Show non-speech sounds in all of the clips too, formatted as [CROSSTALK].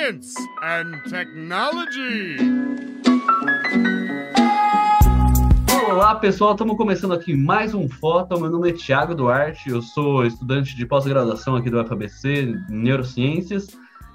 science and technology. Olá pessoal, estamos começando aqui mais um Foto. Meu nome é Thiago Duarte, eu sou estudante de pós-graduação aqui do FABC Neurociências.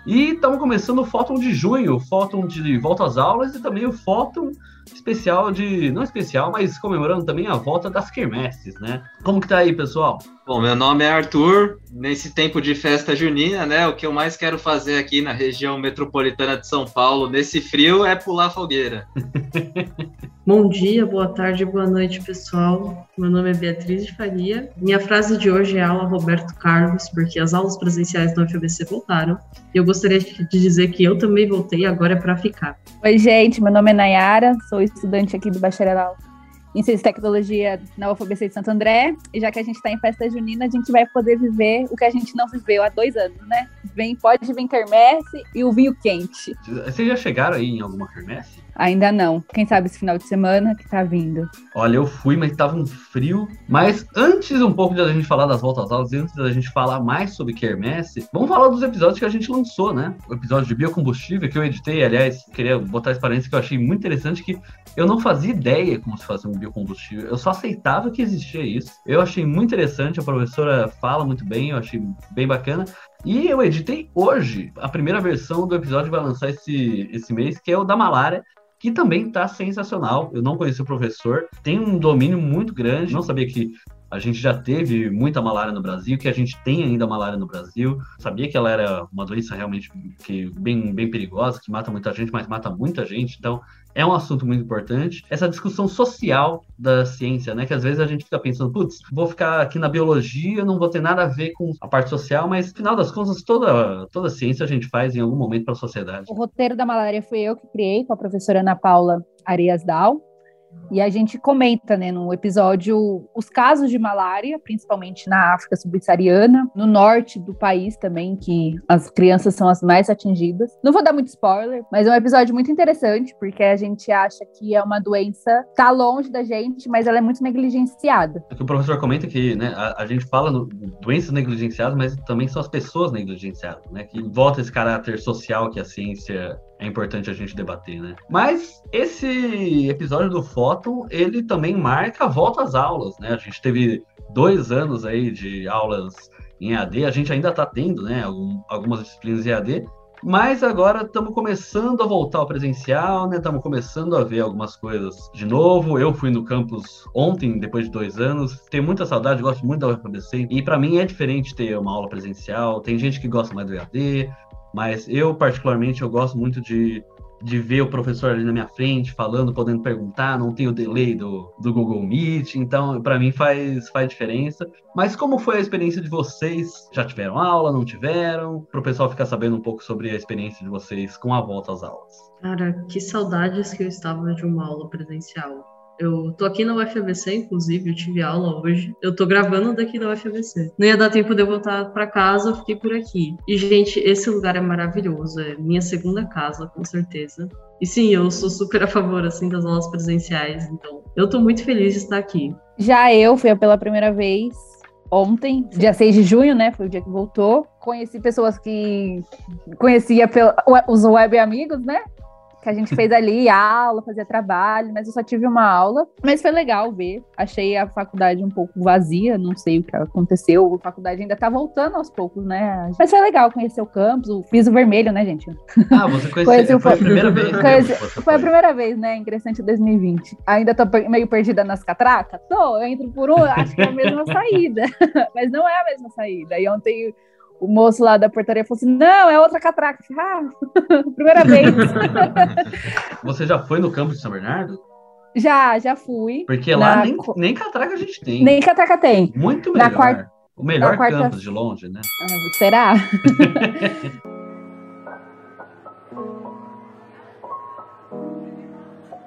E estamos começando o Fóton de junho, o Fóton de volta às aulas e também o Fóton especial de. não especial, mas comemorando também a volta das quermesses, né? Como que tá aí, pessoal? Bom, meu nome é Arthur. Nesse tempo de festa junina, né? O que eu mais quero fazer aqui na região metropolitana de São Paulo, nesse frio, é pular fogueira. [LAUGHS] Bom dia, boa tarde, boa noite, pessoal. Meu nome é Beatriz de Faria. Minha frase de hoje é aula Roberto Carlos, porque as aulas presenciais do UFABC voltaram. E eu gostaria de dizer que eu também voltei, agora é para ficar. Oi, gente, meu nome é Nayara, sou estudante aqui do Bacharelal em Ciência e Tecnologia na UFABC de Santo André. E já que a gente está em festa junina, a gente vai poder viver o que a gente não viveu há dois anos, né? Vem, pode vir quermesse e o vinho quente. Vocês já chegaram aí em alguma quermesse? Ainda não. Quem sabe esse final de semana que tá vindo. Olha, eu fui, mas tava um frio. Mas antes um pouco de a gente falar das voltas às aulas, antes da gente falar mais sobre quermesse, vamos falar dos episódios que a gente lançou, né? O episódio de biocombustível que eu editei, aliás, queria botar esse parênteses que eu achei muito interessante, que eu não fazia ideia como se fazia um biocombustível. Eu só aceitava que existia isso. Eu achei muito interessante, a professora fala muito bem, eu achei bem bacana. E eu editei hoje a primeira versão do episódio que vai lançar esse, esse mês, que é o da malária que também está sensacional. Eu não conheci o professor, tem um domínio muito grande. Não sabia que a gente já teve muita malária no Brasil, que a gente tem ainda malária no Brasil. Sabia que ela era uma doença realmente que, bem, bem perigosa, que mata muita gente, mas mata muita gente. Então, é um assunto muito importante. Essa discussão social da ciência, né? Que às vezes a gente fica pensando, putz, vou ficar aqui na biologia, não vou ter nada a ver com a parte social, mas no final das contas, toda, toda ciência a gente faz em algum momento para a sociedade. O roteiro da malária foi eu que criei com a professora Ana Paula Arias Dal. E a gente comenta, né, no episódio, os casos de malária, principalmente na África subsaariana, no norte do país também, que as crianças são as mais atingidas. Não vou dar muito spoiler, mas é um episódio muito interessante, porque a gente acha que é uma doença tá longe da gente, mas ela é muito negligenciada. É que o professor comenta que, né, a, a gente fala no, doenças negligenciadas, mas também são as pessoas negligenciadas, né, que volta esse caráter social que a ciência é importante a gente debater, né? Mas esse episódio do Fóton, ele também marca a volta às aulas, né? A gente teve dois anos aí de aulas em EAD, a gente ainda está tendo, né, algumas disciplinas em EAD, mas agora estamos começando a voltar ao presencial, né? Estamos começando a ver algumas coisas de novo. Eu fui no campus ontem, depois de dois anos. Tenho muita saudade, gosto muito da UFABC. E para mim é diferente ter uma aula presencial. Tem gente que gosta mais do EAD, mas eu, particularmente, eu gosto muito de, de ver o professor ali na minha frente, falando, podendo perguntar, não tem o delay do, do Google Meet, então, para mim, faz, faz diferença. Mas como foi a experiência de vocês? Já tiveram aula, não tiveram? Para o pessoal ficar sabendo um pouco sobre a experiência de vocês com a volta às aulas. Cara, que saudades que eu estava de uma aula presencial. Eu tô aqui na UFABC, inclusive, eu tive aula hoje. Eu tô gravando daqui da UFABC. Não ia dar tempo de eu voltar para casa, eu fiquei por aqui. E, gente, esse lugar é maravilhoso. É minha segunda casa, com certeza. E sim, eu sou super a favor, assim, das aulas presenciais. Então, eu tô muito feliz de estar aqui. Já eu fui pela primeira vez ontem, dia 6 de junho, né? Foi o dia que voltou. Conheci pessoas que conhecia pela, os web amigos, né? Que a gente fez ali [LAUGHS] aula, fazia trabalho, mas eu só tive uma aula. Mas foi legal ver. Achei a faculdade um pouco vazia, não sei o que aconteceu. A faculdade ainda tá voltando aos poucos, né? Mas foi legal conhecer o campus, o piso vermelho, né, gente? Ah, você conheceu, foi a primeira vez? Conheci, foi a primeira vez, né, ingressante 2020. Ainda tô meio perdida nas catracas? Tô, eu entro por um, acho que é a mesma [LAUGHS] saída. mas não é a mesma saída. E ontem o moço lá da portaria falou assim: não, é outra catraca. Ah, [LAUGHS] primeira vez. [LAUGHS] Você já foi no campo de São Bernardo? Já, já fui. Porque lá nem, nem catraca a gente tem. Nem catraca tem. Muito melhor. Na quarta... O melhor quarta... campus de longe, né? Ah, será? [LAUGHS]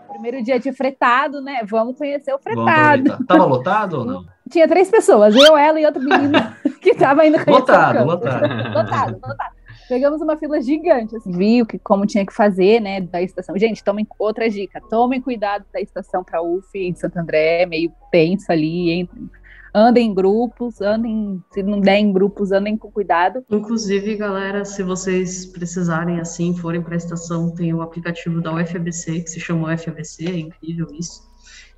Primeiro dia de fretado, né? Vamos conhecer o fretado. Tava lotado ou não? Tinha três pessoas, eu, ela e outra menina que tava indo lotado, [LAUGHS] lotado. lotado, lotado. Pegamos uma fila gigante, assim, viu que, como tinha que fazer, né, da estação. Gente, tomem outra dica, tomem cuidado da estação para UF em Santo André, meio tenso ali, entre andem em grupos, andem, se não der em grupos, andem com cuidado. Inclusive, galera, se vocês precisarem assim, forem para a estação, tem o aplicativo da UFABC, que se chama UFABC, é incrível isso.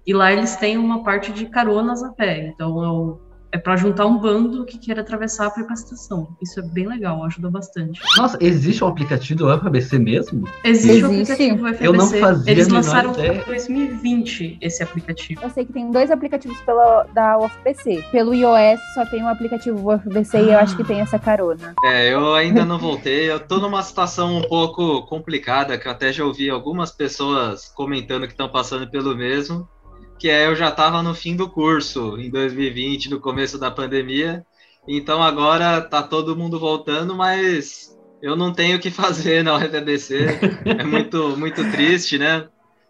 E lá eles têm uma parte de caronas a pé, então é o é para juntar um bando que queira atravessar para ir para a estação. Isso é bem legal, ajuda bastante. Nossa, existe um aplicativo do UFABC mesmo? Existe, o um aplicativo do UFABC. Eu não fazia Eles lançaram em 2020 esse aplicativo. Eu sei que tem dois aplicativos pela, da UFBC. Pelo iOS só tem um aplicativo UFBC ah. e eu acho que tem essa carona. É, eu ainda não voltei. Eu tô numa situação um pouco complicada, que eu até já ouvi algumas pessoas comentando que estão passando pelo mesmo que é eu já estava no fim do curso em 2020, no começo da pandemia. Então agora tá todo mundo voltando, mas eu não tenho o que [LAUGHS] fazer na UFBC. É muito muito triste, né?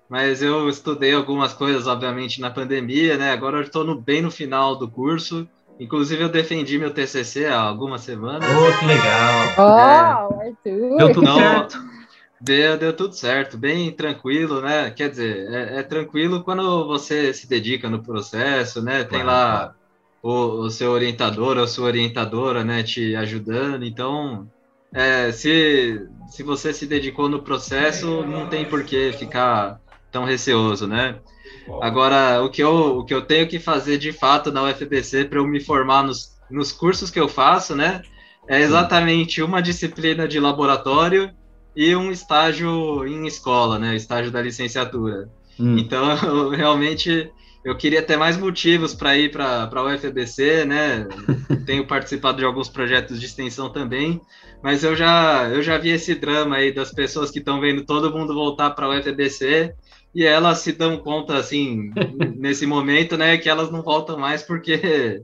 Mas eu estudei algumas coisas, obviamente, na pandemia, né? Agora eu estou no, bem no final do curso. Inclusive, eu defendi meu TCC há algumas semanas. Oh, que legal! Oh, é. Arthur! Deu tudo certo. Deu, deu tudo certo, bem tranquilo, né? Quer dizer, é, é tranquilo quando você se dedica no processo, né? Tem lá o, o, seu orientador ou sua orientadora, né, te ajudando. Então, é, se, se você se dedicou no processo, não tem por que ficar tão receoso, né? Agora, o que eu, o que eu tenho que fazer de fato na UFBC para eu me formar nos, nos cursos que eu faço, né? É exatamente uma disciplina de laboratório e um estágio em escola, né? Estágio da licenciatura. Hum. Então, eu, [LAUGHS] realmente, eu queria ter mais motivos para ir para a UFBC, né? [LAUGHS] Tenho participado de alguns projetos de extensão também, mas eu já, eu já vi esse drama aí das pessoas que estão vendo todo mundo voltar para a UFBC e elas se dão conta, assim, [LAUGHS] nesse momento, né, que elas não voltam mais porque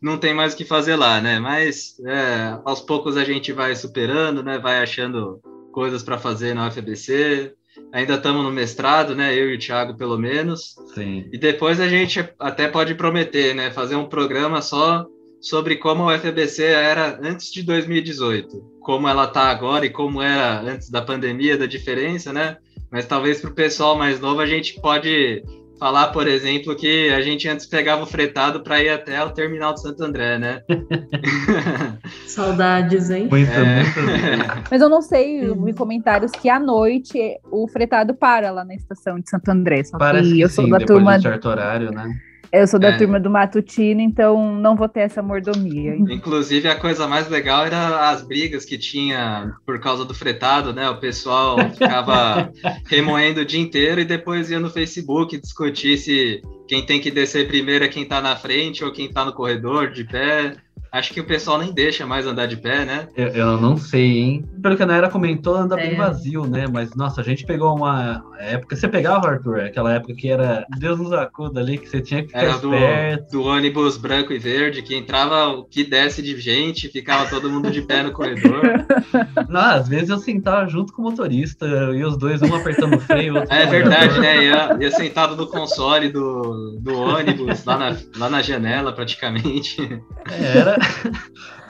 não tem mais o que fazer lá, né? Mas é, aos poucos a gente vai superando, né? Vai achando coisas para fazer na UFBC. Ainda estamos no mestrado, né? Eu e o Thiago, pelo menos. Sim. E depois a gente até pode prometer, né? Fazer um programa só sobre como a UFBC era antes de 2018. Como ela está agora e como era antes da pandemia, da diferença, né? Mas talvez para o pessoal mais novo a gente pode falar, por exemplo, que a gente antes pegava o fretado para ir até o terminal de Santo André, né? [LAUGHS] Saudades, hein? Muito, é. muito. [LAUGHS] Mas eu não sei, eu vi comentários que à noite o fretado para lá na estação de Santo André. Só Parece que eu sou sim, da turma de certo horário, né? Eu sou da é. turma do matutino, então não vou ter essa mordomia. Inclusive, a coisa mais legal era as brigas que tinha por causa do fretado, né? O pessoal ficava [LAUGHS] remoendo o dia inteiro e depois ia no Facebook discutir se quem tem que descer primeiro é quem tá na frente ou quem tá no corredor de pé. Acho que o pessoal nem deixa mais andar de pé, né? Eu, eu não sei, hein? Pelo que a Naira comentou, anda é. bem vazio, né? Mas, nossa, a gente pegou uma época. Você pegava, Arthur, aquela época que era Deus nos acuda ali, que você tinha que ficar era do, esperto. do ônibus branco e verde, que entrava o que desce de gente, ficava todo mundo de pé no corredor. [LAUGHS] não, às vezes eu sentava junto com o motorista e os dois, um apertando o freio, outro É verdade, né? Ia, ia sentado no console do, do ônibus, lá na, lá na janela, praticamente. É, era.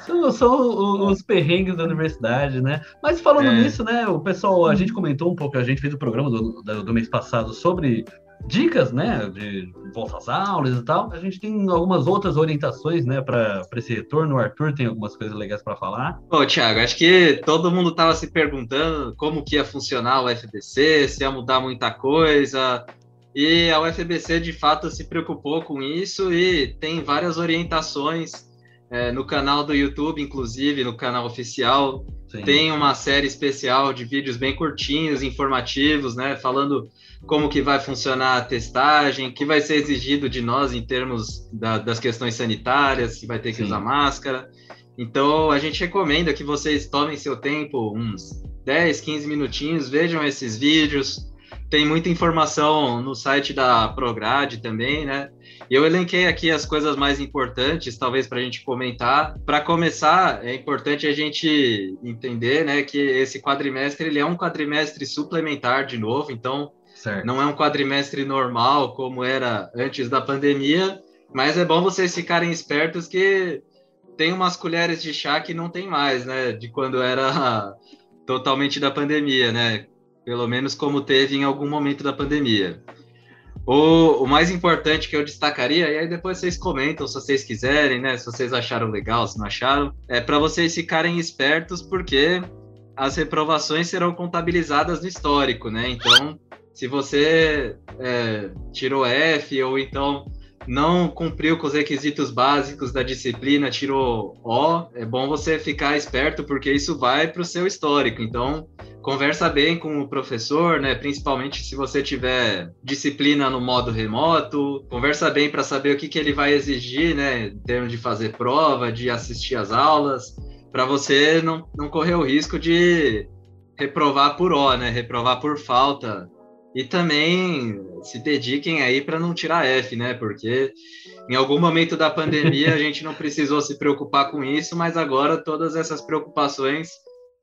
São, são, os perrengues da universidade, né? Mas falando é. nisso, né? O pessoal, a gente comentou um pouco, a gente fez o programa do, do, do mês passado sobre dicas, né, de volta às aulas e tal. A gente tem algumas outras orientações, né, para esse retorno. O Arthur tem algumas coisas legais para falar. Ô, Thiago, acho que todo mundo estava se perguntando como que ia funcionar o FBC, se ia mudar muita coisa. E a UFBC de fato se preocupou com isso e tem várias orientações é, no canal do YouTube, inclusive, no canal oficial, Sim. tem uma série especial de vídeos bem curtinhos, informativos, né? Falando como que vai funcionar a testagem, que vai ser exigido de nós em termos da, das questões sanitárias, se vai ter que Sim. usar máscara. Então, a gente recomenda que vocês tomem seu tempo, uns 10, 15 minutinhos, vejam esses vídeos. Tem muita informação no site da Prograde também, né? Eu elenquei aqui as coisas mais importantes, talvez para a gente comentar. Para começar, é importante a gente entender, né, que esse quadrimestre ele é um quadrimestre suplementar de novo, então certo. não é um quadrimestre normal como era antes da pandemia, mas é bom vocês ficarem espertos que tem umas colheres de chá que não tem mais, né, de quando era [LAUGHS] totalmente da pandemia, né? Pelo menos como teve em algum momento da pandemia. O, o, mais importante que eu destacaria, e aí depois vocês comentam se vocês quiserem, né? Se vocês acharam legal, se não acharam, é para vocês ficarem espertos, porque as reprovações serão contabilizadas no histórico, né? Então, se você é, tirou F ou então não cumpriu com os requisitos básicos da disciplina, tirou O, é bom você ficar esperto porque isso vai para o seu histórico. Então, conversa bem com o professor, né? Principalmente se você tiver disciplina no modo remoto, conversa bem para saber o que, que ele vai exigir, né? Em termos de fazer prova, de assistir às aulas, para você não, não correr o risco de reprovar por O, né? Reprovar por falta e também se dediquem aí para não tirar F, né? Porque em algum momento da pandemia a [LAUGHS] gente não precisou se preocupar com isso, mas agora todas essas preocupações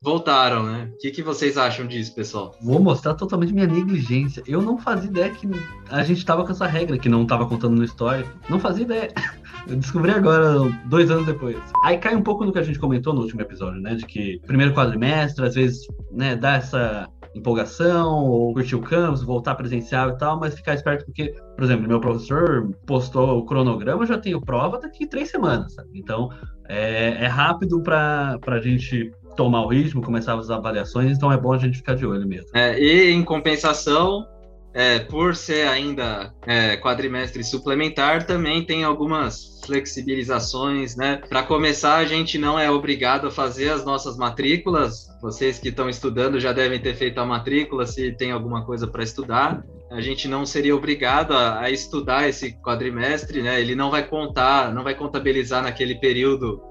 voltaram, né? O que, que vocês acham disso, pessoal? Vou mostrar totalmente minha negligência. Eu não fazia ideia que a gente estava com essa regra, que não estava contando no histórico. Não fazia ideia. [LAUGHS] Eu descobri agora, dois anos depois. Aí cai um pouco no que a gente comentou no último episódio, né? De que primeiro quadrimestre, às vezes, né, dá essa empolgação, ou curtir o campus, voltar presencial e tal, mas ficar esperto porque, por exemplo, meu professor postou o cronograma, já tenho prova daqui três semanas, sabe? Então, é, é rápido para a gente tomar o ritmo, começar as avaliações, então é bom a gente ficar de olho mesmo. É, e em compensação, é, por ser ainda é, quadrimestre suplementar, também tem algumas flexibilizações, né? Para começar, a gente não é obrigado a fazer as nossas matrículas. Vocês que estão estudando já devem ter feito a matrícula, se tem alguma coisa para estudar. A gente não seria obrigado a, a estudar esse quadrimestre, né? Ele não vai contar, não vai contabilizar naquele período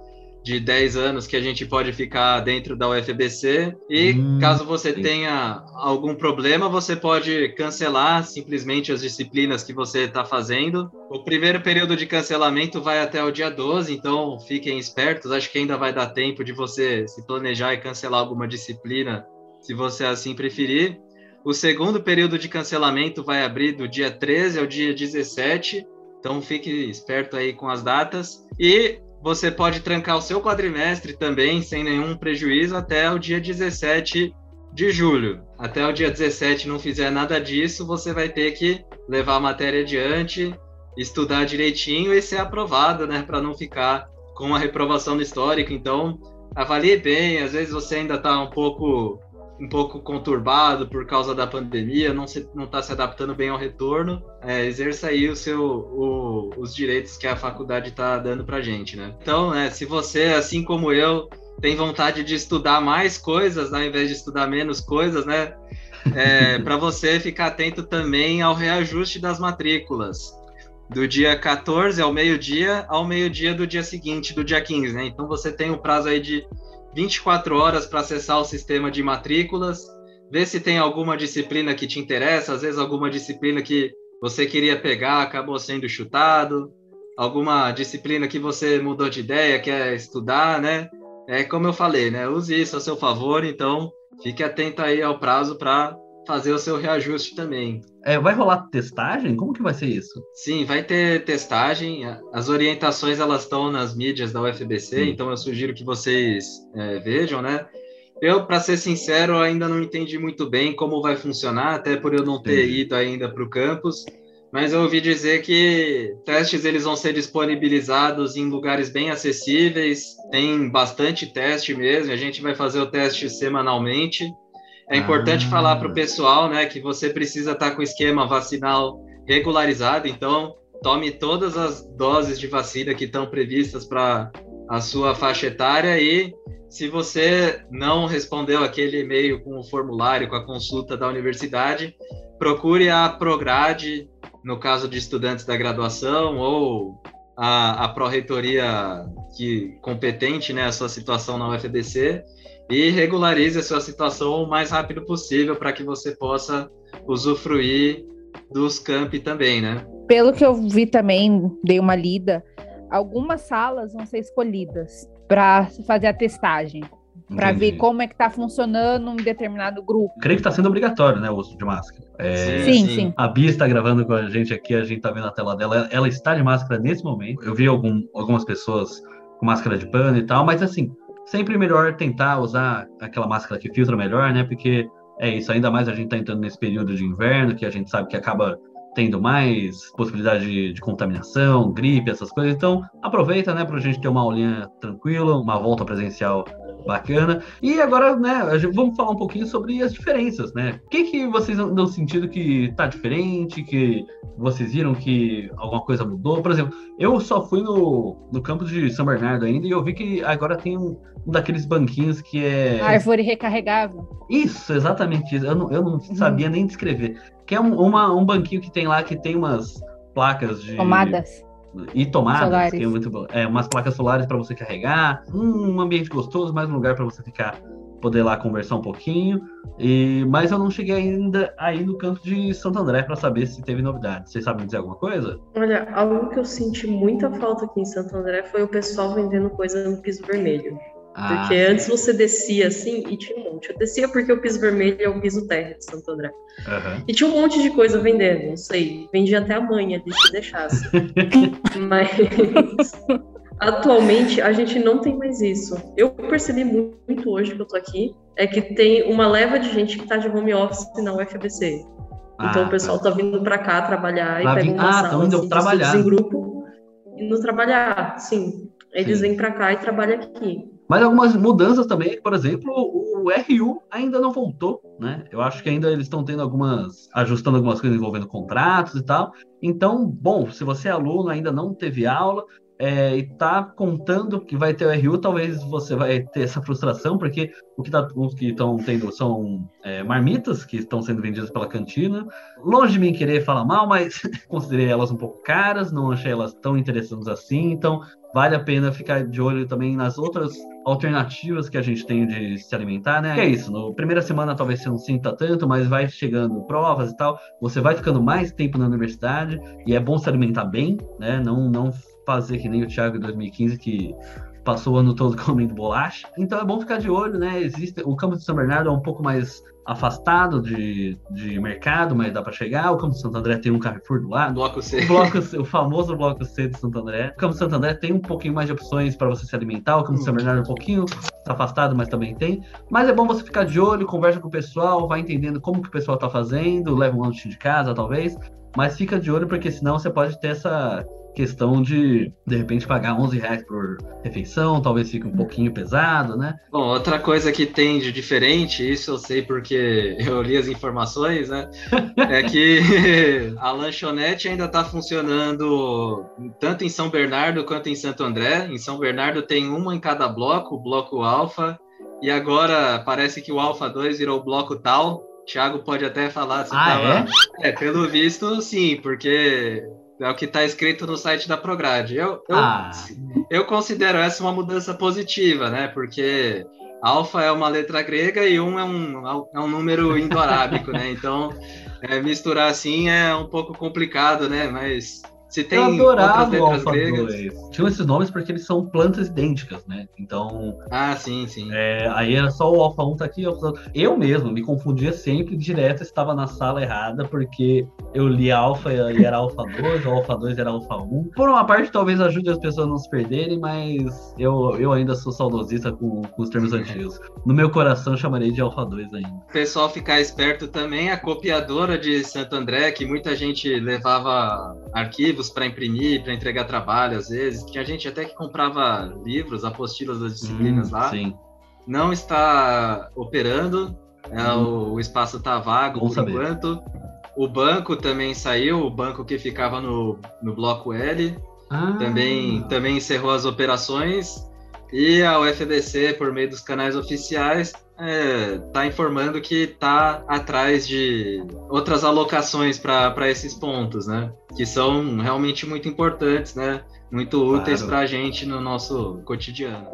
de 10 anos que a gente pode ficar dentro da UFBC. E hum, caso você sim. tenha algum problema, você pode cancelar simplesmente as disciplinas que você está fazendo. O primeiro período de cancelamento vai até o dia 12, então fiquem espertos. Acho que ainda vai dar tempo de você se planejar e cancelar alguma disciplina, se você assim preferir. O segundo período de cancelamento vai abrir do dia 13 ao dia 17. Então fique esperto aí com as datas. E você pode trancar o seu quadrimestre também sem nenhum prejuízo até o dia 17 de julho. Até o dia 17 não fizer nada disso, você vai ter que levar a matéria adiante, estudar direitinho e ser aprovado, né, para não ficar com uma reprovação no histórico. Então, avalie bem, às vezes você ainda está um pouco um pouco conturbado por causa da pandemia, não está se, não tá se adaptando bem ao retorno, é, exerça aí o seu, o, os direitos que a faculdade está dando para gente, né? Então, né, se você, assim como eu, tem vontade de estudar mais coisas, ao invés de estudar menos coisas, né? É, [LAUGHS] para você ficar atento também ao reajuste das matrículas. Do dia 14 ao meio-dia ao meio-dia do dia seguinte, do dia 15, né? Então você tem um prazo aí de 24 horas para acessar o sistema de matrículas, ver se tem alguma disciplina que te interessa, às vezes alguma disciplina que você queria pegar acabou sendo chutado, alguma disciplina que você mudou de ideia, quer estudar, né? É como eu falei, né? Use isso a seu favor, então fique atento aí ao prazo para fazer o seu reajuste também. É, vai rolar testagem? Como que vai ser isso? Sim, vai ter testagem. As orientações elas estão nas mídias da UFBC, hum. então eu sugiro que vocês é, vejam, né? Eu, para ser sincero, ainda não entendi muito bem como vai funcionar, até por eu não ter ido ainda para o campus. Mas eu ouvi dizer que testes eles vão ser disponibilizados em lugares bem acessíveis. Tem bastante teste mesmo. A gente vai fazer o teste semanalmente. É importante ah. falar para o pessoal, né, que você precisa estar tá com o esquema vacinal regularizado, então tome todas as doses de vacina que estão previstas para a sua faixa etária e se você não respondeu aquele e-mail com o formulário, com a consulta da universidade, procure a Prograde, no caso de estudantes da graduação, ou a, a pró-reitoria que competente né, a sua situação na UFBC, e regularize a sua situação o mais rápido possível para que você possa usufruir dos campi também, né? Pelo que eu vi também, dei uma lida, algumas salas vão ser escolhidas para fazer a testagem, para ver como é que está funcionando um determinado grupo. Creio que está sendo obrigatório, né, o uso de máscara. É, sim, sim. A Bia está gravando com a gente aqui, a gente está vendo a tela dela. Ela está de máscara nesse momento. Eu vi algum, algumas pessoas com máscara de pano e tal, mas assim, sempre melhor tentar usar aquela máscara que filtra melhor, né? Porque é isso, ainda mais a gente tá entrando nesse período de inverno, que a gente sabe que acaba tendo mais possibilidade de, de, contaminação, gripe, essas coisas. Então, aproveita, né, para a gente ter uma aulinha tranquila, uma volta presencial bacana. E agora, né, vamos falar um pouquinho sobre as diferenças, né? O que, que vocês andam sentindo que tá diferente, que vocês viram que alguma coisa mudou? Por exemplo, eu só fui no, no campo de São Bernardo ainda e eu vi que agora tem um, um daqueles banquinhos que é. Árvore recarregável. Isso, exatamente isso. Eu não, eu não uhum. sabia nem descrever. Que é um, uma, um banquinho que tem lá que tem umas placas de. Tomadas e tomadas, que é muito bom. É, umas placas solares para você carregar, um ambiente gostoso, mais um lugar para você ficar, poder lá conversar um pouquinho. E, mas eu não cheguei ainda aí no canto de Santo André para saber se teve novidade. Vocês sabem dizer alguma coisa? Olha, algo que eu senti muita falta aqui em Santo André foi o pessoal vendendo coisa no piso vermelho. Ah, porque antes você descia assim e tinha um monte. Eu descia porque o piso vermelho é o piso terra de Santo André. Uhum. E tinha um monte de coisa vendendo, não sei. Vendia até a manha de se deixasse. [LAUGHS] Mas atualmente a gente não tem mais isso. Eu percebi muito hoje que eu tô aqui, é que tem uma leva de gente que tá de home office na UFBC. Então ah, o pessoal tá. tá vindo para cá trabalhar e pega uma ah, sala assim, trabalhar. em grupo. Indo trabalhar, sim. Eles sim. vêm para cá e trabalham aqui. Mas algumas mudanças também, por exemplo, o RU ainda não voltou, né? Eu acho que ainda eles estão tendo algumas, ajustando algumas coisas envolvendo contratos e tal. Então, bom, se você é aluno, ainda não teve aula, é, e está contando que vai ter o RU, talvez você vai ter essa frustração, porque o que tá, os que estão tendo são é, marmitas que estão sendo vendidas pela cantina. Longe de mim querer falar mal, mas [LAUGHS] considerei elas um pouco caras, não achei elas tão interessantes assim, então vale a pena ficar de olho também nas outras alternativas que a gente tem de se alimentar, né? Que é isso, na primeira semana talvez você não sinta tanto, mas vai chegando provas e tal, você vai ficando mais tempo na universidade e é bom se alimentar bem, né? Não, não fazer que nem o Thiago em 2015, que passou o ano todo [LAUGHS] comendo bolacha. Então é bom ficar de olho, né? Existe, o campo de São Bernardo é um pouco mais afastado de, de mercado, mas dá para chegar. O campo de Santo André tem um Carrefour do lado. Bloco C. O, bloco C, o famoso Bloco C de Santo André. O campo de Santo André tem um pouquinho mais de opções para você se alimentar. O campo de São Bernardo é um pouquinho afastado, mas também tem. Mas é bom você ficar de olho, conversa com o pessoal, vai entendendo como que o pessoal tá fazendo, leva um lanche de casa, talvez. Mas fica de olho, porque senão você pode ter essa questão de, de repente, pagar 11 reais por refeição, talvez fique um pouquinho pesado, né? Bom, outra coisa que tem de diferente, isso eu sei porque [LAUGHS] eu li as informações, né? é que [LAUGHS] a lanchonete ainda está funcionando tanto em São Bernardo quanto em Santo André. Em São Bernardo tem uma em cada bloco, o bloco alfa, e agora parece que o alfa 2 virou o bloco tal. Thiago pode até falar se ah, tava... é? é, pelo visto, sim, porque é o que está escrito no site da Prograde. Eu, eu, ah. eu considero essa uma mudança positiva, né? Porque alfa é uma letra grega e um é um, é um número [LAUGHS] indo-arábico, né? Então, é, misturar assim é um pouco complicado, né? Mas se tem eu adorava outras letras gregas. Tinham esses nomes porque eles são plantas idênticas, né? Então. Ah, sim, sim. É, aí era só o Alfa 1 tá aqui. Eu mesmo me confundia sempre direto, estava na sala errada, porque eu li Alfa e era Alfa 2, o Alfa 2 era Alfa 1. Por uma parte, talvez ajude as pessoas a não se perderem, mas eu, eu ainda sou saudosista com, com os termos antigos. No meu coração, chamarei de Alfa 2 ainda. O pessoal ficar esperto também, a copiadora de Santo André, que muita gente levava arquivos livros para imprimir, para entregar trabalho, às vezes. Tinha gente até que comprava livros, apostilas das disciplinas hum, lá. Sim. Não está operando, é, hum. o, o, espaço está vago Bom por saber. enquanto. O banco também saiu, o banco que ficava no, no bloco L. Ah. Também, também encerrou as operações. E a UFBC, por meio dos canais oficiais, está é, tá informando que está atrás de outras alocações para esses pontos, né? Que são realmente muito importantes, né? Muito úteis claro. para a gente no nosso cotidiano.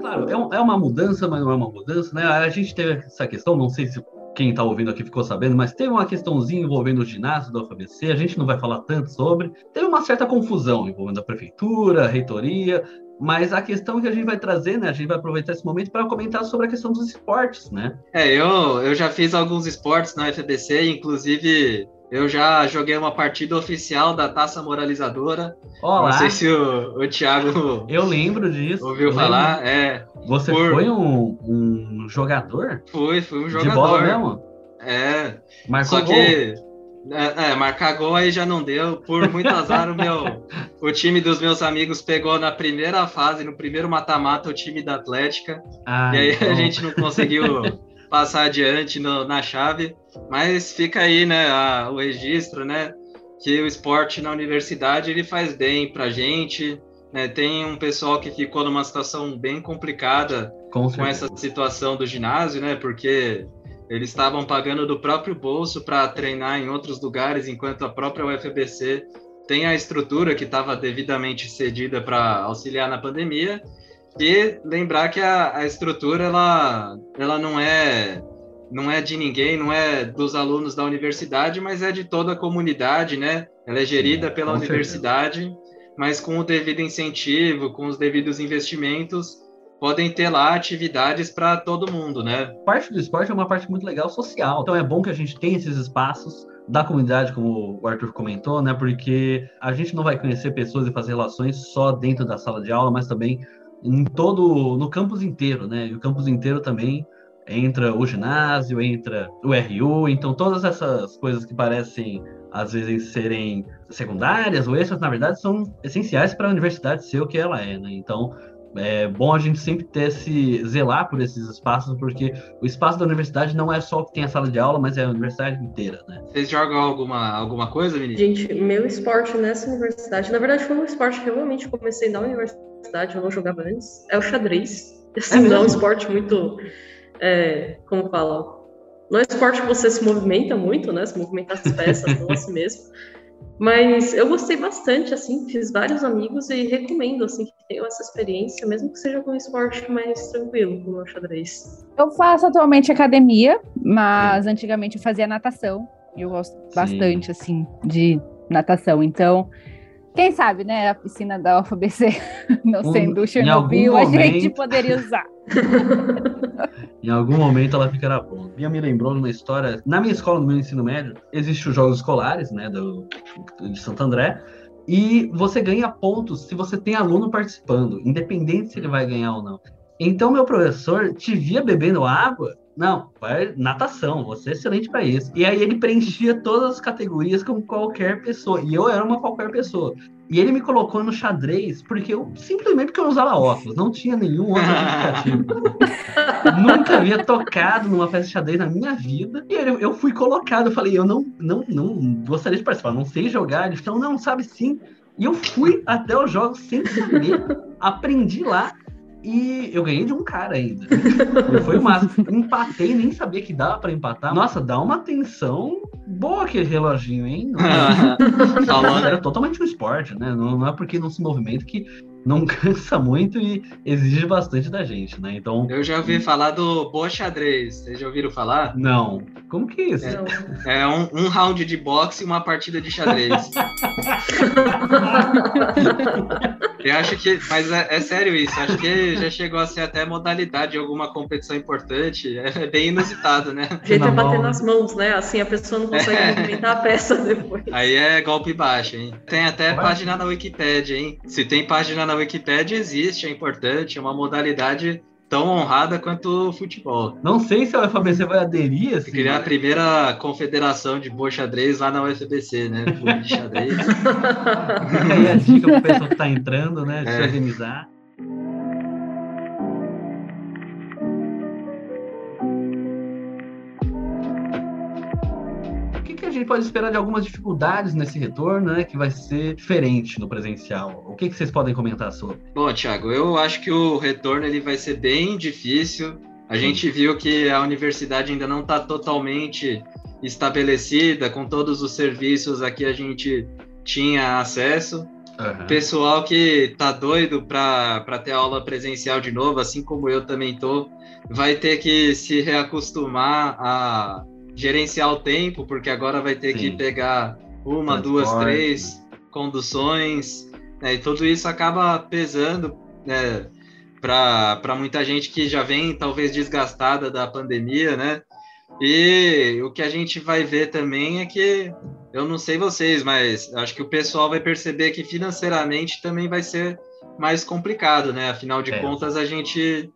Claro, é, é uma mudança, mas não é uma mudança, né? A gente teve essa questão, não sei se quem está ouvindo aqui ficou sabendo, mas teve uma questãozinha envolvendo o ginásio da UFABC, a gente não vai falar tanto sobre. Teve uma certa confusão envolvendo a prefeitura, a reitoria, mas a questão que a gente vai trazer, né? A gente vai aproveitar esse momento para comentar sobre a questão dos esportes, né? É, eu, eu já fiz alguns esportes na FBC, inclusive eu já joguei uma partida oficial da Taça Moralizadora. Olá. Não sei se o, o Thiago. Eu lembro disso. Ouviu falar? É. Você por... foi um, um jogador? Fui, fui um jogador. De bola mesmo? É. Marcou Só gol. que. É, é, marcar gol aí já não deu. Por muito azar, o meu. O time dos meus amigos pegou na primeira fase, no primeiro mata-mata, o time da Atlética. Ah, E aí então. a gente não conseguiu [LAUGHS] passar adiante no- na chave, mas fica aí, né, a- o registro, né, que o esporte na universidade ele faz bem pra gente, né, tem um pessoal que ficou numa situação bem complicada com com essa situação do ginásio, né, porque eles estavam pagando do próprio bolso para treinar em outros lugares, enquanto a própria UFBC tem a estrutura que estava devidamente cedida para auxiliar na pandemia. E lembrar que a, a estrutura ela, ela não é não é de ninguém, não é dos alunos da universidade, mas é de toda a comunidade, né? Ela é gerida pela com universidade, mas com o devido incentivo, com os devidos investimentos, podem ter lá atividades para todo mundo, né? parte do esporte é uma parte muito legal social. Então é bom que a gente tenha esses espaços da comunidade, como o Arthur comentou, né? Porque a gente não vai conhecer pessoas e fazer relações só dentro da sala de aula, mas também em todo no campus inteiro, né? E o campus inteiro também entra o ginásio, entra o RU, então todas essas coisas que parecem às vezes serem secundárias ou extras, na verdade, são essenciais para a universidade ser o que ela é, né? Então, é bom a gente sempre ter esse zelar por esses espaços, porque o espaço da universidade não é só o que tem a sala de aula, mas é a universidade inteira, né? Vocês jogam alguma, alguma coisa, menino? Gente, meu esporte nessa universidade, na verdade foi um esporte que eu realmente comecei na universidade, eu não jogava antes, é o xadrez. Assim, não é um esporte muito, é, como fala, não é um esporte que você se movimenta muito, né, se movimenta as peças, não a si mesmo. Mas eu gostei bastante, assim, fiz vários amigos e recomendo, assim, que tenham essa experiência, mesmo que seja com um esporte mais tranquilo, como é o xadrez. Eu faço atualmente academia, mas antigamente eu fazia natação. E eu gosto Sim. bastante, assim, de natação. Então, quem sabe, né? A piscina da UFBC, [LAUGHS] não Um- sendo Chernobyl, a gente poderia usar. [LAUGHS] Em algum momento ela ficará boa. Bia me lembrou de uma história. Na minha escola, no meu ensino médio, existem os jogos escolares, né, do, de Santo André. E você ganha pontos se você tem aluno participando, independente se ele vai ganhar ou não. Então, meu professor te via bebendo água. Não, vai natação, você é excelente para isso. E aí ele preenchia todas as categorias como qualquer pessoa. E eu era uma qualquer pessoa. E ele me colocou no xadrez porque eu simplesmente porque eu usava óculos, não tinha nenhum outro justificativo. [LAUGHS] Nunca havia tocado numa festa de xadrez na minha vida. E eu, eu fui colocado, eu falei, eu não, não, não gostaria de participar, não sei jogar. Ele falou, não, sabe sim. E eu fui até os jogos sem saber, aprendi lá. E eu ganhei de um cara ainda. Foi o máximo. Empatei, nem sabia que dava pra empatar. Nossa, dá uma tensão boa aquele reloginho, hein? [LAUGHS] Falando, era totalmente um esporte, né? Não, não é porque não se movimenta que não [LAUGHS] cansa muito e exige bastante da gente, né? Então, eu já ouvi falar do boa xadrez. Vocês já ouviram falar? não. Como que é isso? Não. É um, um round de boxe e uma partida de xadrez. [LAUGHS] Eu acho que, mas é, é sério isso. Acho que já chegou a ser até modalidade de alguma competição importante. É bem inusitado, né? O jeito é bater nas mãos, né? Assim a pessoa não consegue É. movimentar a peça depois. Aí é golpe baixo, hein? Tem até Ué? página na Wikipédia, hein? Se tem página na Wikipédia, existe, é importante, é uma modalidade tão honrada quanto o futebol. Não sei se a UFABC vai aderir assim. Criar a primeira confederação de boa xadrez lá na UFBC, né? De xadrez. [LAUGHS] Aí a dica pro pessoal que tá entrando, né? De se É. organizar. Gente pode esperar de algumas dificuldades nesse retorno, né? Que vai ser diferente no presencial. O que, que vocês podem comentar sobre? Bom, Thiago, eu acho que o retorno ele vai ser bem difícil. A gente viu que a universidade ainda não está totalmente estabelecida, com todos os serviços a que a gente tinha acesso. Aham. Pessoal que tá doido para ter aula presencial de novo, assim como eu também tô, vai ter que se reacostumar a gerenciar o tempo, porque agora vai ter que Sim. pegar uma, duas, três conduções, né? e tudo isso acaba pesando né, para muita gente que já vem talvez desgastada da pandemia, né? E o que a gente vai ver também é que eu não sei vocês, mas acho que o pessoal vai perceber que financeiramente também vai ser mais complicado, né? Afinal de É. contas, a gente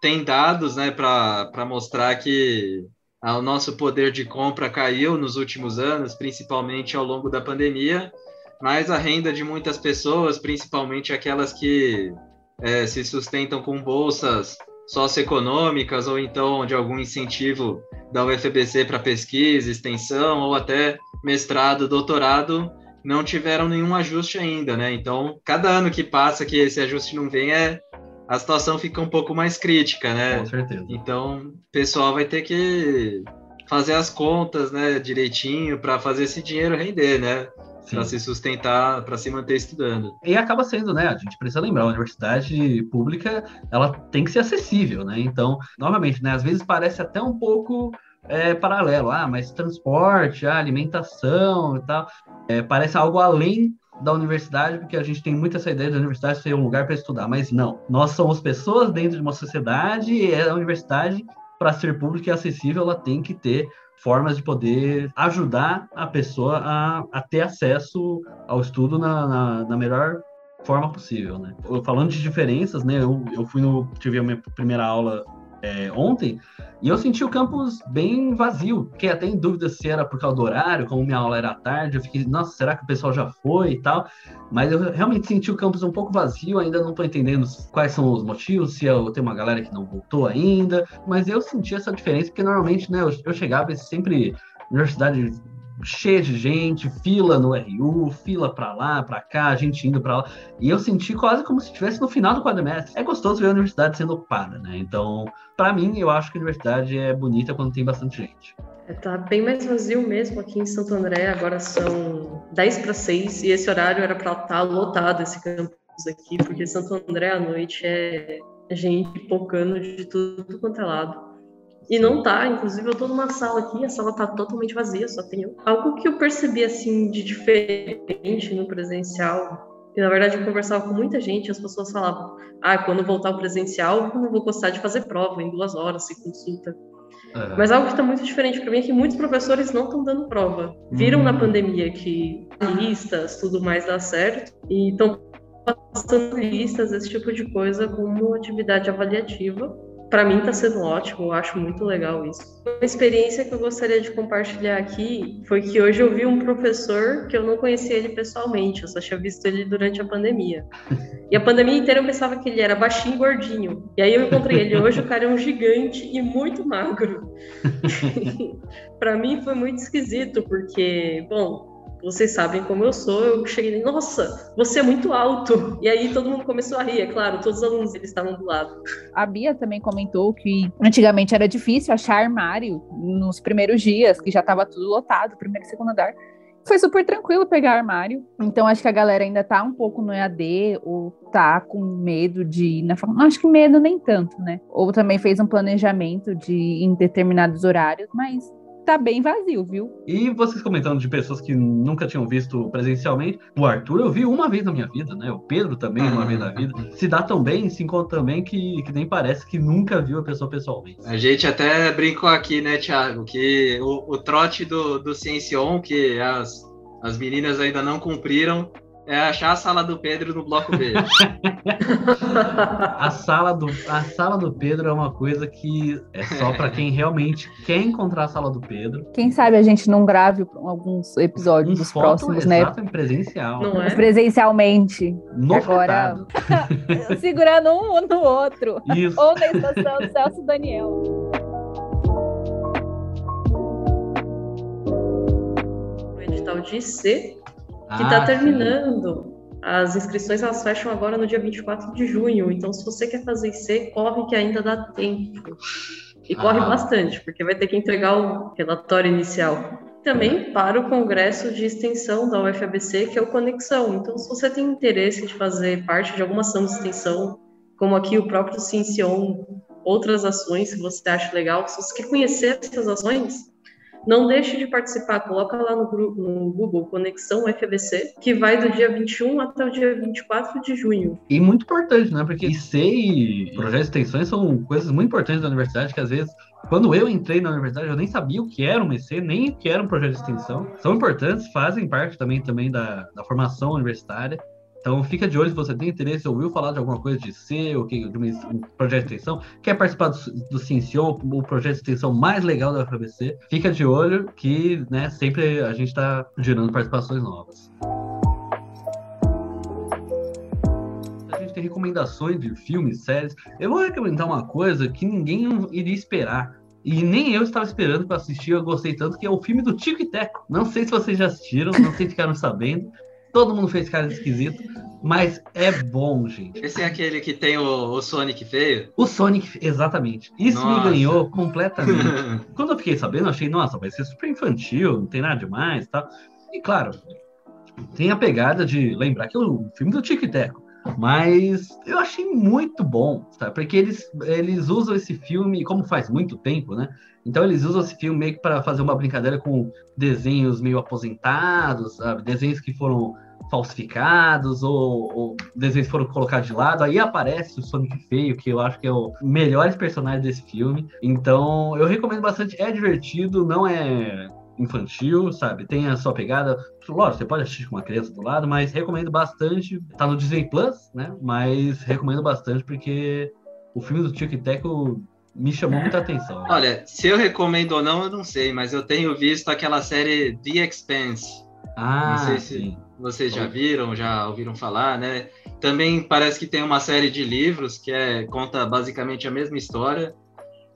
tem dados, né, para mostrar que o nosso poder de compra caiu nos últimos anos, principalmente ao longo da pandemia, mas a renda de muitas pessoas, principalmente aquelas que é, se sustentam com bolsas socioeconômicas ou então de algum incentivo da UFBC para pesquisa, extensão ou até mestrado, doutorado, não tiveram nenhum ajuste ainda, né? Então, cada ano que passa que esse ajuste não vem, é a situação fica um pouco mais crítica, né? Com certeza. Então, o pessoal vai ter que fazer as contas, né, direitinho para fazer esse dinheiro render, né? Para se sustentar, para se manter estudando. E acaba sendo, né? A gente precisa lembrar, a universidade pública, ela tem que ser acessível, né? Então, novamente, né? Às vezes parece até um pouco é, paralelo. Ah, mas transporte, ah, alimentação e tal. É, parece algo além da universidade, porque a gente tem muito essa ideia da universidade ser um lugar para estudar, mas não. Nós somos pessoas dentro de uma sociedade e a universidade, para ser pública e acessível, ela tem que ter formas de poder ajudar a pessoa a, a ter acesso ao estudo na, na, na melhor forma possível, né? Falando de diferenças, né? Eu, eu fui no tive a minha primeira aula é, ontem, e eu senti o campus bem vazio. Fiquei até em dúvida se era por causa do horário, como minha aula era à tarde. Eu fiquei, nossa, será que o pessoal já foi e tal? Mas eu realmente senti o campus um pouco vazio, ainda não estou entendendo quais são os motivos, se eu tenho uma galera que não voltou ainda. Mas eu senti essa diferença, porque normalmente, né, eu, eu chegava e sempre universidade cheia de gente, fila no RU, fila para lá, para cá, gente indo para lá. E eu senti quase como se estivesse no final do quadrimestre. É gostoso ver a universidade sendo ocupada, né? Então, para mim, eu acho que a universidade é bonita quando tem bastante gente. É, tá bem mais vazio mesmo aqui em Santo André. Agora são 10 para 6 e esse horário era para estar tá lotado esse campus aqui, porque Santo André à noite é gente pocando de tudo quanto é lado. E não tá, inclusive eu tô numa sala aqui, a sala tá totalmente vazia, só tem eu. Algo que eu percebi assim de diferente no presencial, e na verdade eu conversava com muita gente, as pessoas falavam: "Ah, quando voltar ao presencial, eu não vou gostar de fazer prova em duas horas, se consulta". Uhum. Mas algo que está muito diferente para mim é que muitos professores não estão dando prova. Viram uhum. na pandemia que listas, tudo mais dá certo, e estão passando listas, esse tipo de coisa, como atividade avaliativa para mim está sendo ótimo, eu acho muito legal isso. Uma experiência que eu gostaria de compartilhar aqui foi que hoje eu vi um professor que eu não conhecia ele pessoalmente, eu só tinha visto ele durante a pandemia. E a pandemia inteira eu pensava que ele era baixinho e gordinho. E aí eu encontrei ele hoje, o cara é um gigante e muito magro. [LAUGHS] para mim foi muito esquisito, porque, bom, vocês sabem como eu sou, eu cheguei nossa, você é muito alto. E aí todo mundo começou a rir, é claro, todos os alunos eles estavam do lado. A Bia também comentou que antigamente era difícil achar armário nos primeiros dias, que já estava tudo lotado, primeiro e segundo andar. Foi super tranquilo pegar armário. Então acho que a galera ainda tá um pouco no EAD ou tá com medo de ir na faculdade. Acho que medo nem tanto, né? Ou também fez um planejamento de em determinados horários, mas tá bem vazio, viu? E vocês comentando de pessoas que nunca tinham visto presencialmente, o Arthur eu vi uma vez na minha vida, né? O Pedro também uma vez na vida. Se dá tão bem, se encontra tão bem que, que nem parece que nunca viu a pessoa pessoalmente. A gente até brincou aqui, né, Thiago, que o, o trote do, do Ciencion, que as, as meninas ainda não cumpriram, é achar a sala do Pedro no bloco B. [LAUGHS] a, sala do, a sala do Pedro é uma coisa que é só para quem realmente quer encontrar a sala do Pedro. Quem sabe a gente não grave alguns episódios um dos próximos, né? Exato, em presencial. Não é? Presencialmente. No Agora, [LAUGHS] segurando um no outro. Isso. Ou na estação Celso Daniel. O edital de C que está ah, terminando. As inscrições elas fecham agora no dia 24 de junho. Então, se você quer fazer IC, corre que ainda dá tempo. E corre ah. bastante, porque vai ter que entregar o relatório inicial. Também para o congresso de extensão da UFABC, que é o Conexão. Então, se você tem interesse de fazer parte de alguma ação de extensão, como aqui o próprio Cincion, outras ações que você acha legal, se você quer conhecer essas ações, não deixe de participar, coloca lá no, no Google Conexão FBC, que vai do dia 21 até o dia 24 de junho. E muito importante, né? Porque IC e projetos de extensões são coisas muito importantes da universidade que às vezes quando eu entrei na universidade, eu nem sabia o que era um EC, nem o que era um projeto de extensão. São importantes, fazem parte também, também da, da formação universitária. Então fica de olho se você tem interesse, ouviu falar de alguma coisa de que, de um projeto de extensão, quer participar do, do Cincion, o projeto de extensão mais legal da FABC, fica de olho que né, sempre a gente está gerando participações novas. Tem recomendações de filmes, séries. Eu vou recomendar uma coisa que ninguém iria esperar. E nem eu estava esperando para assistir, eu gostei tanto, que é o filme do Tico e Teco. Não sei se vocês já assistiram, não sei se ficaram sabendo. Todo mundo fez cara esquisito, mas é bom, gente. Esse é aquele que tem o, o Sonic feio? O Sonic, exatamente. Isso Nossa. me ganhou completamente. [LAUGHS] Quando eu fiquei sabendo, eu achei, nossa, vai ser super infantil, não tem nada demais e tal. E claro, tem a pegada de lembrar que é o filme do Tico e Teco. Mas eu achei muito bom, sabe? Porque eles, eles usam esse filme, como faz muito tempo, né? Então eles usam esse filme meio que para fazer uma brincadeira com desenhos meio aposentados, sabe? Desenhos que foram falsificados ou, ou desenhos que foram colocados de lado. Aí aparece o Sonic feio, que eu acho que é o melhor personagem desse filme. Então eu recomendo bastante. É divertido, não é infantil, sabe? Tem a sua pegada. Lógico, você pode assistir com uma criança do lado, mas recomendo bastante. Tá no Disney Plus, né? Mas recomendo bastante porque o filme do Tic Teco me chamou muita atenção. Olha, se eu recomendo ou não, eu não sei, mas eu tenho visto aquela série The Expanse. ah, não sei se- sim. Vocês já viram, já ouviram falar, né? Também parece que tem uma série de livros que é, conta basicamente a mesma história.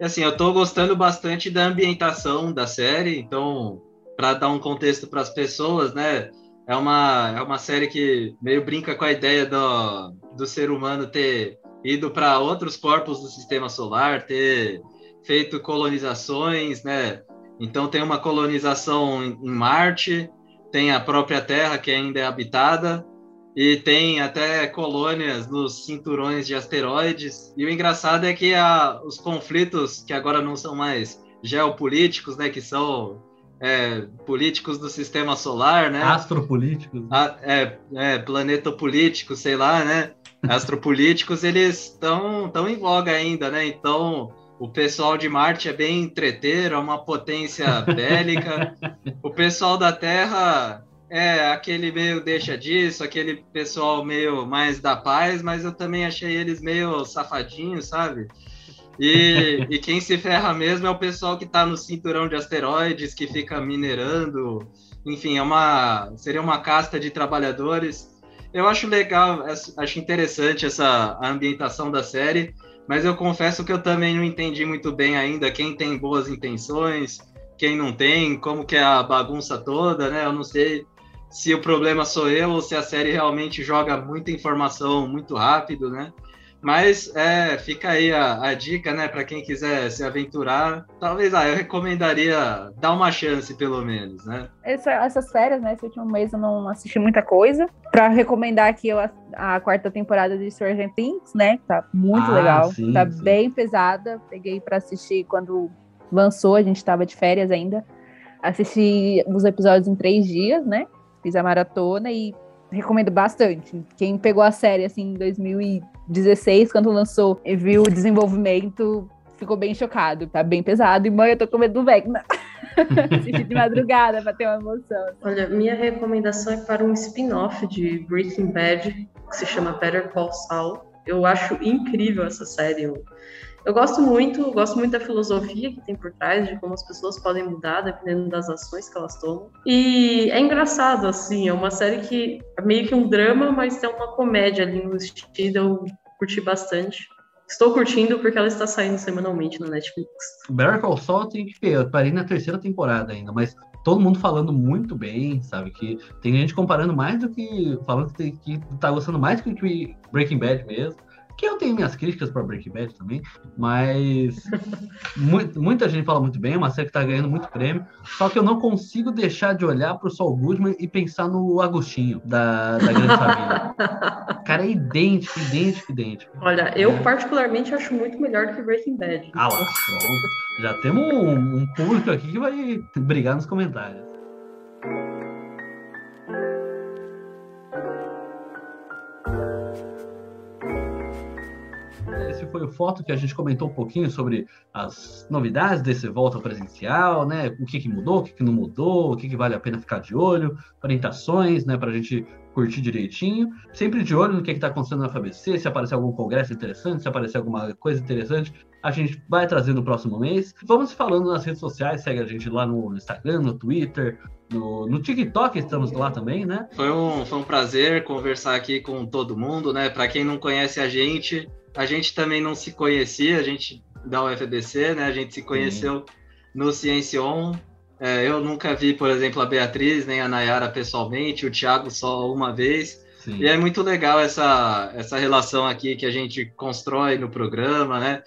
Assim, eu tô gostando bastante da ambientação da série, então, para dar um contexto para as pessoas, né? É uma, é uma série que meio brinca com a ideia do, do ser humano ter ido para outros corpos do sistema solar, ter feito colonizações, né? Então tem uma colonização em Marte, tem a própria Terra que ainda é habitada e tem até colônias nos cinturões de asteroides. E o engraçado é que a, os conflitos que agora não são mais geopolíticos, né, que são é, políticos do sistema solar, né? Astropolíticos. Ah, é, é, planetopolíticos, sei lá, né? Astropolíticos, eles estão tão em voga ainda, né? Então, o pessoal de Marte é bem entreteiro, é uma potência bélica. [LAUGHS] o pessoal da Terra é aquele meio deixa disso, aquele pessoal meio mais da paz, mas eu também achei eles meio safadinhos, sabe? E, [LAUGHS] e quem se ferra mesmo é o pessoal que está no cinturão de asteroides, que fica minerando. Enfim, é uma, seria uma casta de trabalhadores. Eu acho legal, acho interessante essa ambientação da série, mas eu confesso que eu também não entendi muito bem ainda quem tem boas intenções, quem não tem, como que é a bagunça toda, né? Eu não sei se o problema sou eu ou se a série realmente joga muita informação muito rápido, né? Mas é, fica aí a, a dica, né, para quem quiser se aventurar. Talvez ah, eu recomendaria dar uma chance, pelo menos, né? Essa- essas férias, né? Esse último mês eu não assisti muita coisa. Pra recomendar aqui eu, a quarta temporada de Stranger Things, né? que Tá muito Ah, legal. sim, tá sim. bem pesada. Peguei pra assistir quando lançou, a gente tava de férias ainda. Assisti os episódios em três dias, né? Fiz a maratona e recomendo bastante. Quem pegou a série assim em 2016, quando lançou, e viu o desenvolvimento, ficou bem chocado. Tá bem pesado. E mãe, eu tô com medo do Vecna. [LAUGHS] De madrugada pra ter uma emoção. Olha, minha recomendação é para um spin-off de Breaking Bad, que se chama Better Call Saul. Eu acho incrível essa série. Eu, eu gosto muito, gosto muito da filosofia que tem por trás, de como as pessoas podem mudar dependendo das ações que elas tomam. E é engraçado, assim, é uma série que é meio que um drama, mas tem uma comédia ali investida. Eu curti bastante. Estou curtindo porque ela está saindo semanalmente no Netflix. Better Call Saul tem que ver, eu parei na terceira temporada ainda, mas todo mundo falando muito bem, sabe? Que tem gente comparando mais do que. falando que, que tá gostando mais do que Breaking Bad mesmo. Que eu tenho minhas críticas para Breaking Bad também, mas [LAUGHS] mu- muita gente fala muito bem, é uma série que tá ganhando muito prêmio. Só que eu não consigo deixar de olhar pro Saul Goodman e pensar no Agostinho da, da Grande Família. O [LAUGHS] cara é idêntico, idêntico, idêntico. Olha, eu É. particularmente acho muito melhor do que Breaking Bad. Ah lá, pronto. Já temos um, um público aqui que vai brigar nos comentários. Esse foi o foto que a gente comentou um pouquinho sobre as novidades desse volta presencial, né? O que, que mudou, o que, que não mudou, o que, que vale a pena ficar de olho, orientações, né? Para a gente curtir direitinho. Sempre de olho no que está acontecendo na FABC, se aparecer algum congresso interessante, se aparecer alguma coisa interessante, a gente vai trazer no próximo mês. Vamos falando nas redes sociais, segue a gente lá no Instagram, no Twitter, no, no TikTok estamos lá também, né? Foi um, foi um prazer conversar aqui com todo mundo, né? Para quem não conhece a gente, a gente também não se conhecia, a gente da UFBC, né? A gente se conheceu Sim. no Ciencion. É, eu nunca vi, por exemplo, a Beatriz nem a Nayara pessoalmente, o Thiago só uma vez. Sim. E é muito legal essa, essa relação aqui que a gente constrói no programa, né?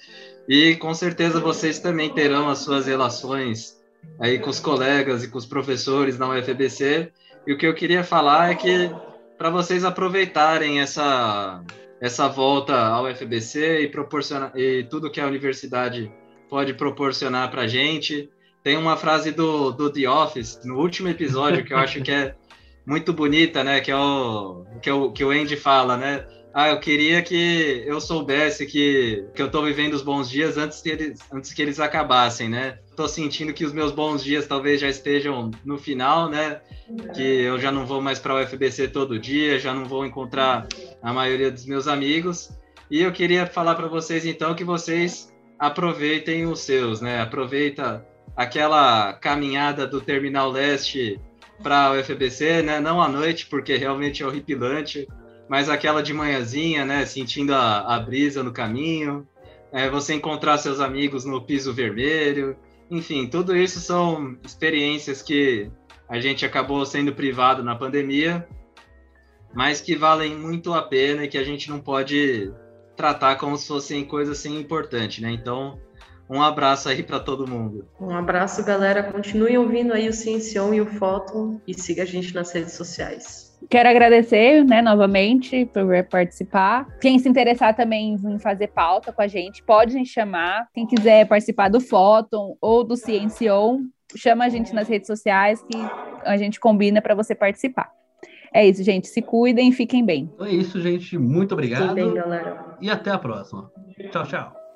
E com certeza vocês também terão as suas relações aí com os colegas e com os professores na UFBC. E o que eu queria falar é que para vocês aproveitarem essa essa volta ao UFBC e proporcionar e tudo que a universidade pode proporcionar para a gente. Tem uma frase do, do The Office no último episódio que eu acho que é [LAUGHS] muito bonita, né? Que é o que, é o, que o Andy fala, né? Ah, eu queria que eu soubesse que, que eu estou vivendo os bons dias antes que, eles, antes que eles acabassem, né? Estou sentindo que os meus bons dias talvez já estejam no final, né? Que eu já não vou mais para o UFBC todo dia, já não vou encontrar a maioria dos meus amigos. E eu queria falar para vocês então que vocês aproveitem os seus, né? Aproveita aquela caminhada do Terminal Leste para o UFBC, né? Não à noite, porque realmente é horripilante mas aquela de manhãzinha, né, sentindo a, a brisa no caminho, é, você encontrar seus amigos no piso vermelho, enfim, tudo isso são experiências que a gente acabou sendo privado na pandemia, mas que valem muito a pena e que a gente não pode tratar como se fossem coisas assim importantes, né? Então, um abraço aí para todo mundo. Um abraço, galera. Continuem ouvindo aí o Ciencion e o Fóton e siga a gente nas redes sociais. Quero agradecer, né, novamente por participar. Quem se interessar também em fazer pauta com a gente, pode nos chamar. Quem quiser participar do Fóton ou do Ciencion, chama a gente nas redes sociais que a gente combina para você participar. É isso, gente. Se cuidem e fiquem bem. Então é isso, gente. Muito obrigado. Bem, galera. E até a próxima. Tchau, tchau.